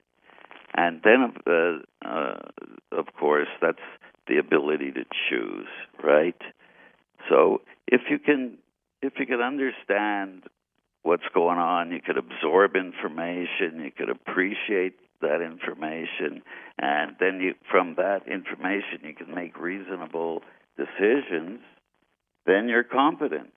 [SPEAKER 2] And then, uh, uh, of course, that's the ability to choose, right? So if you can, if you can understand what's going on, you could absorb information, you could appreciate that information, and then you, from that information, you can make reasonable decisions. Then you're competent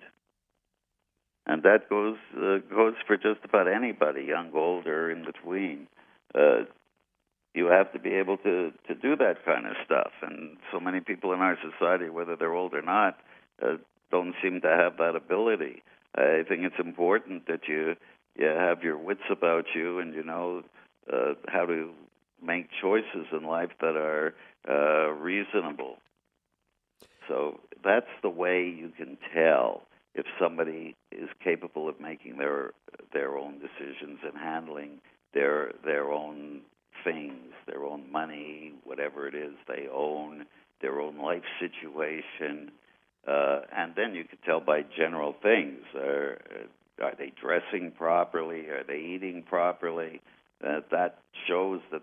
[SPEAKER 2] and that goes uh, goes for just about anybody, young, old, or in between. Uh, you have to be able to to do that kind of stuff, and so many people in our society, whether they're old or not, uh, don't seem to have that ability. I think it's important that you you have your wits about you, and you know uh, how to make choices in life that are uh, reasonable. So that's the way you can tell if somebody is capable of making their their own decisions and handling their their own things, their own money, whatever it is they own, their own life situation, uh, and then you can tell by general things: are are they dressing properly? Are they eating properly? Uh, that shows that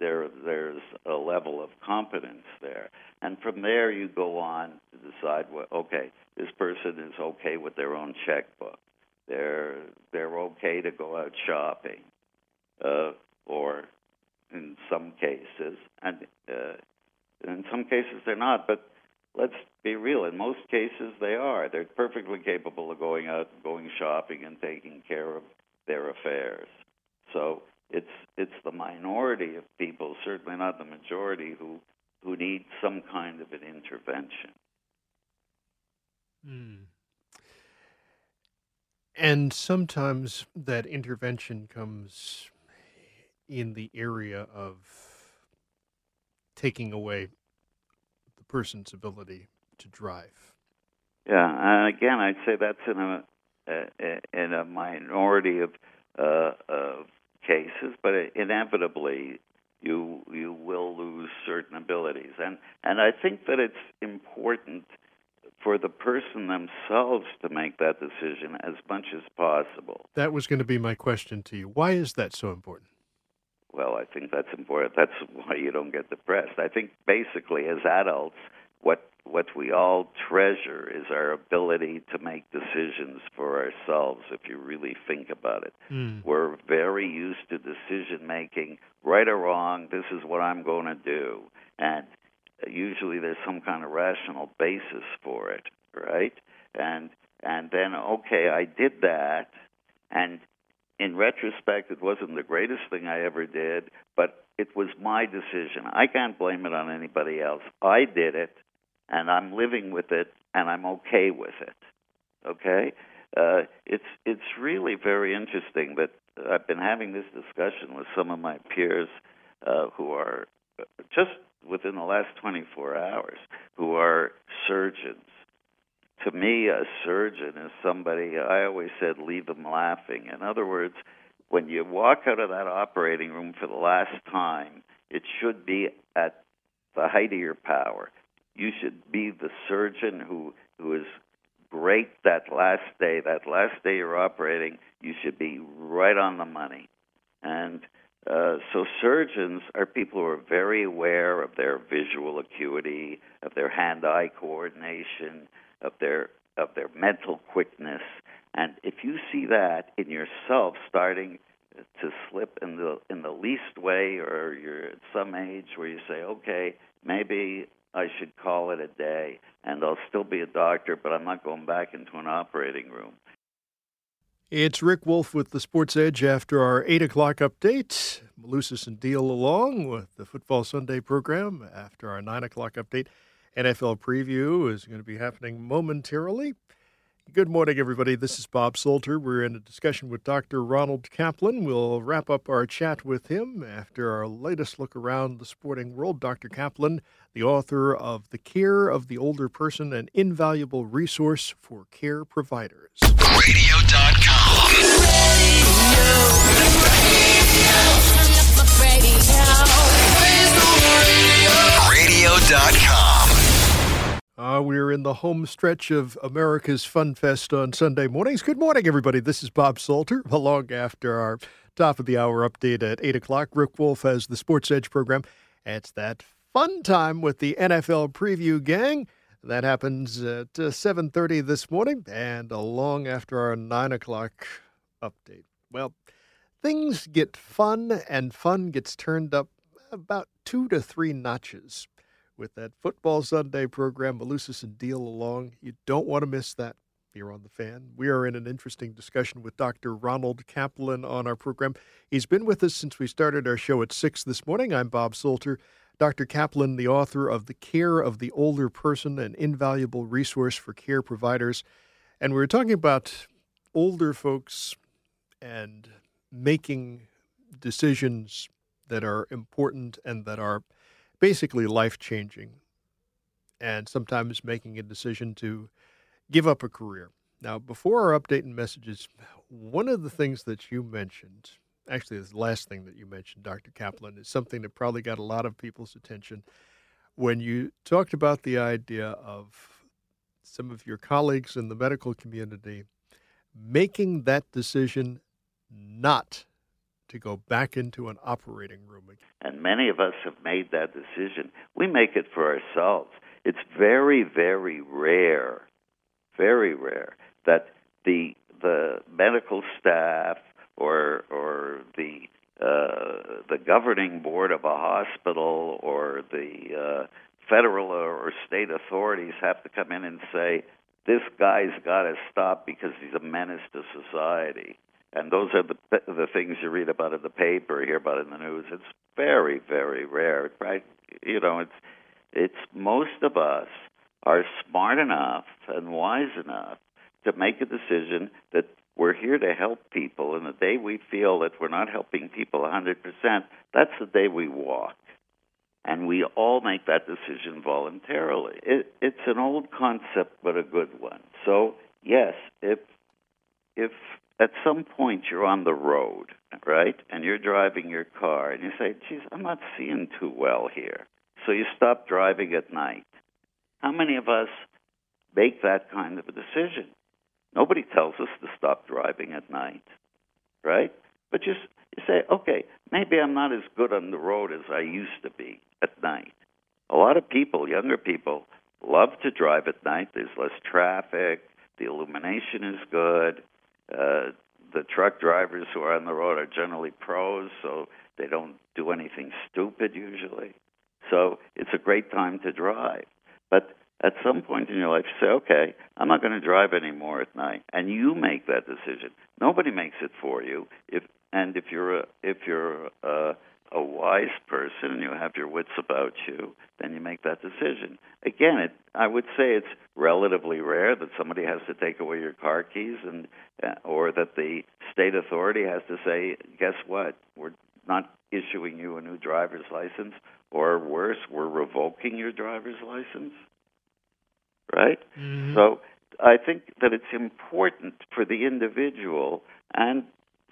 [SPEAKER 2] there there's a level of competence there, and from there you go on to decide what okay this person is okay with their own checkbook, they're they're okay to go out shopping, uh, or in some cases, and uh, in some cases they're not, but let's be real. In most cases, they are. They're perfectly capable of going out, going shopping, and taking care of their affairs. So it's it's the minority of people, certainly not the majority, who who need some kind of an intervention.
[SPEAKER 1] Mm. And sometimes that intervention comes in the area of taking away the person's ability to drive.
[SPEAKER 2] Yeah, and again, I'd say that's in a, in a minority of uh, of cases, but inevitably you you will lose certain abilities, and and I think that it's important for the person themselves to make that decision as much as possible.
[SPEAKER 1] That was going to be my question to you. Why is that so important?
[SPEAKER 2] Well, I think that's important. That's why you don't get depressed. I think basically as adults, what what we all treasure is our ability to make decisions for ourselves if you really think about it.
[SPEAKER 1] Mm.
[SPEAKER 2] We're very used to decision making, right or wrong, this is what I'm going to do. And usually there's some kind of rational basis for it, right? And and then okay, I did that and in retrospect it wasn't the greatest thing I ever did, but it was my decision. I can't blame it on anybody else. I did it and I'm living with it and I'm okay with it. Okay? Uh, it's it's really very interesting that I've been having this discussion with some of my peers uh, who are just within the last 24 hours who are surgeons. To me, a surgeon is somebody, I always said, leave them laughing. In other words, when you walk out of that operating room for the last time, it should be at the height of your power. You should be the surgeon who, who is great that last day. That last day you're operating, you should be right on the money. And uh, so surgeons are people who are very aware of their visual acuity, of their hand-eye coordination, of their of their mental quickness. And if you see that in yourself starting to slip in the in the least way, or you're at some age where you say, okay, maybe I should call it a day, and I'll still be a doctor, but I'm not going back into an operating room.
[SPEAKER 1] It's Rick Wolff with the Sports Edge after our 8 o'clock update. Malusis and Deal along with the Football Sunday program after our 9 o'clock update. NFL preview is going to be happening momentarily. Good morning, everybody. This is Bob Salter. We're in a discussion with Dr. Ronald Kaplan. We'll wrap up our chat with him after our latest look around the sporting world. Dr. Kaplan, the author of The Care of the Older Person, an invaluable resource for care providers.
[SPEAKER 3] Radio.com. Radio.com.
[SPEAKER 1] Uh, we're in the home stretch of America's Fun Fest on Sunday mornings. Good morning, everybody. This is Bob Salter, along after our top of the hour update at 8 o'clock. Rick Wolff has the Sports Edge program. It's that fun time with the NFL preview gang. That happens at uh, 7.30 this morning and along after our 9 o'clock update. Well, things get fun and fun gets turned up about two to three notches with that Football Sunday program, Malusis and Deal along. You don't want to miss that here on The Fan. We are in an interesting discussion with Dr. Ronald Kaplan on our program. He's been with us since we started our show at 6 this morning. I'm Bob Salter. Dr. Kaplan, the author of The Care of the Older Person, an invaluable resource for care providers. And we were talking about older folks and making decisions that are important and that are basically life changing, and sometimes making a decision to give up a career. Now, before our update and messages, one of the things that you mentioned, actually, the last thing that you mentioned, Dr. Kaplan, is something that probably got a lot of people's attention when you talked about the idea of some of your colleagues in the medical community making that decision not to go back into an operating room again.
[SPEAKER 2] And many of us have made that decision. We make it for ourselves. It's very, very rare, very rare that the the medical staff or or the uh, the governing board of a hospital or the uh, federal or state authorities have to come in and say this guy's got to stop because he's a menace to society and those are the the things you read about in the paper, hear about in the news. It's very, very rare, right? You know, it's it's most of us are smart enough and wise enough to make a decision that we're here to help people, and the day we feel that we're not helping people 100%, that's the day we walk. And we all make that decision voluntarily. It, it's an old concept, but a good one. So, yes, if if at some point you're on the road, right? And you're driving your car and you say, geez, I'm not seeing too well here. So you stop driving at night. How many of us make that kind of a decision? Nobody tells us to stop driving at night, right? But just you say, okay, maybe I'm not as good on the road as I used to be at night. A lot of people, younger people, love to drive at night. There's less traffic. The illumination is good. Uh, the truck drivers who are on the road are generally pros, so they don't do anything stupid usually. So it's a great time to drive. But at some point in your life, you say, okay, I'm not going to drive anymore at night, and you make that decision. Nobody makes it for you. If and if you're a, if you're a, a wise person and you have your wits about you, then you make that decision. Again, it, I would say it's relatively rare that somebody has to take away your car keys and uh, or that the state authority has to say, guess what? We're not issuing you a new driver's license or worse, we're revoking your driver's license. Right?
[SPEAKER 1] Mhm.
[SPEAKER 2] So I think that it's important for the individual and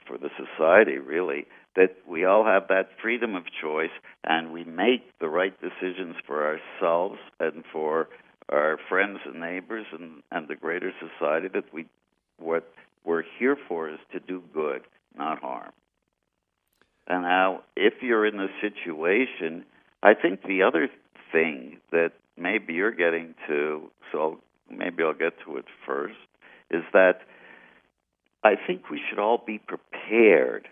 [SPEAKER 2] for the society, really, that we all have that freedom of choice and we make the right decisions for ourselves and for our friends and neighbors and, and the greater society that we what we're here for is to do good, not harm. And now if you're in a situation I think the other thing that maybe you're getting to so maybe I'll get to it first is that I think we should all be prepared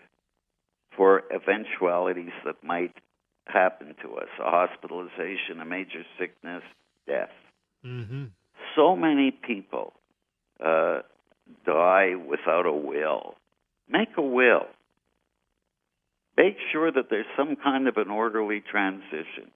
[SPEAKER 2] for eventualities that might happen to us a hospitalization, a major sickness, death.
[SPEAKER 1] Mhm.
[SPEAKER 2] So many people uh, die without a will. Make a will. Make sure that there's some kind of an orderly transition.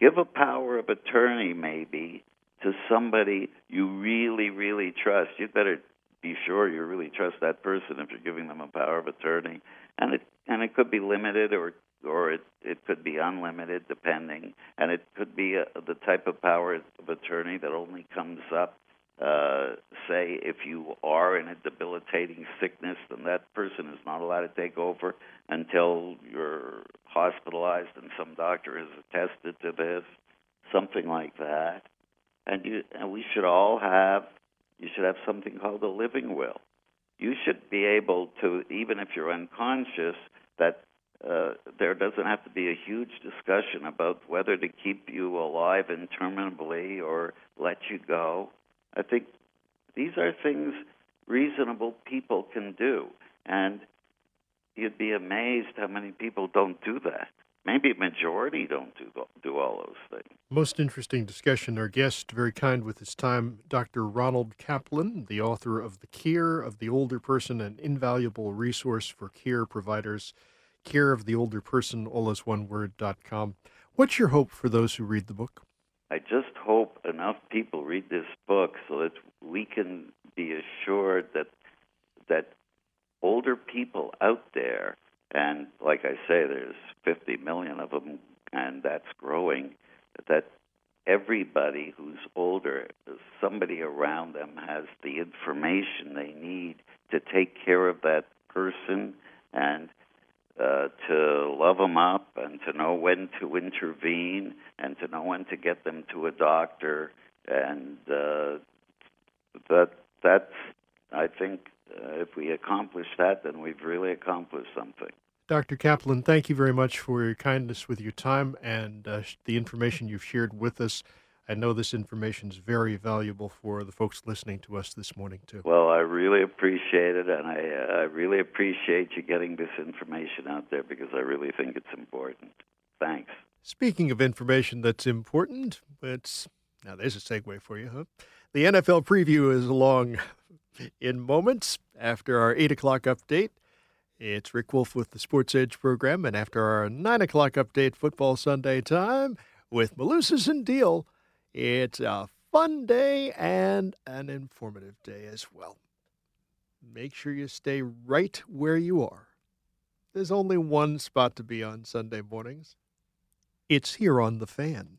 [SPEAKER 2] Give a power of attorney, maybe, to somebody you really, really trust. You better be sure you really trust that person if you're giving them a power of attorney, and it and it could be limited or or it it could be unlimited depending, and it could be a, the type of power of attorney that only comes up. Uh, say if you are in a debilitating sickness, then that person is not allowed to take over until you're hospitalized and some doctor has attested to this, something like that. And you and we should all have you should have something called a living will. You should be able to, even if you're unconscious, that uh, there doesn't have to be a huge discussion about whether to keep you alive interminably or let you go. I think these are things reasonable people can do. And you'd be amazed how many people don't do that. Maybe a majority don't do, do all those things.
[SPEAKER 1] Most interesting discussion. Our guest, very kind with his time, Dr. Ronald Kaplan, the author of The Care of the Older Person, an invaluable resource for care providers. Care of the Older Person, all is one word.com. What's your hope for those who read the book?
[SPEAKER 2] I just hope enough people read this book so that we can be assured that that older people out there, and like I say, there's 50 million of them, and that's growing. That everybody who's older, somebody around them has the information they need to take care of that person and uh, to love them up and to know when to intervene and to know when to get them to a doctor and uh, that that's I think uh, if we accomplish that then we've really accomplished something.
[SPEAKER 1] Dr. Kaplan, thank you very much for your kindness with your time and uh, the information you've shared with us. I know this information is very valuable for the folks listening to us this morning, too.
[SPEAKER 2] Well, I really appreciate it, and I, uh, I really appreciate you getting this information out there because I really think it's important. Thanks.
[SPEAKER 1] Speaking of information that's important, it's now there's a segue for you, huh? The NFL preview is along in moments after our 8 o'clock update. It's Rick Wolff with the Sports Edge program, and after our 9 o'clock update, Football Sunday time with Malusis and Deal, it's a fun day and an informative day as well. Make sure you stay right where you are. There's only one spot to be on Sunday mornings. It's here on The Fan.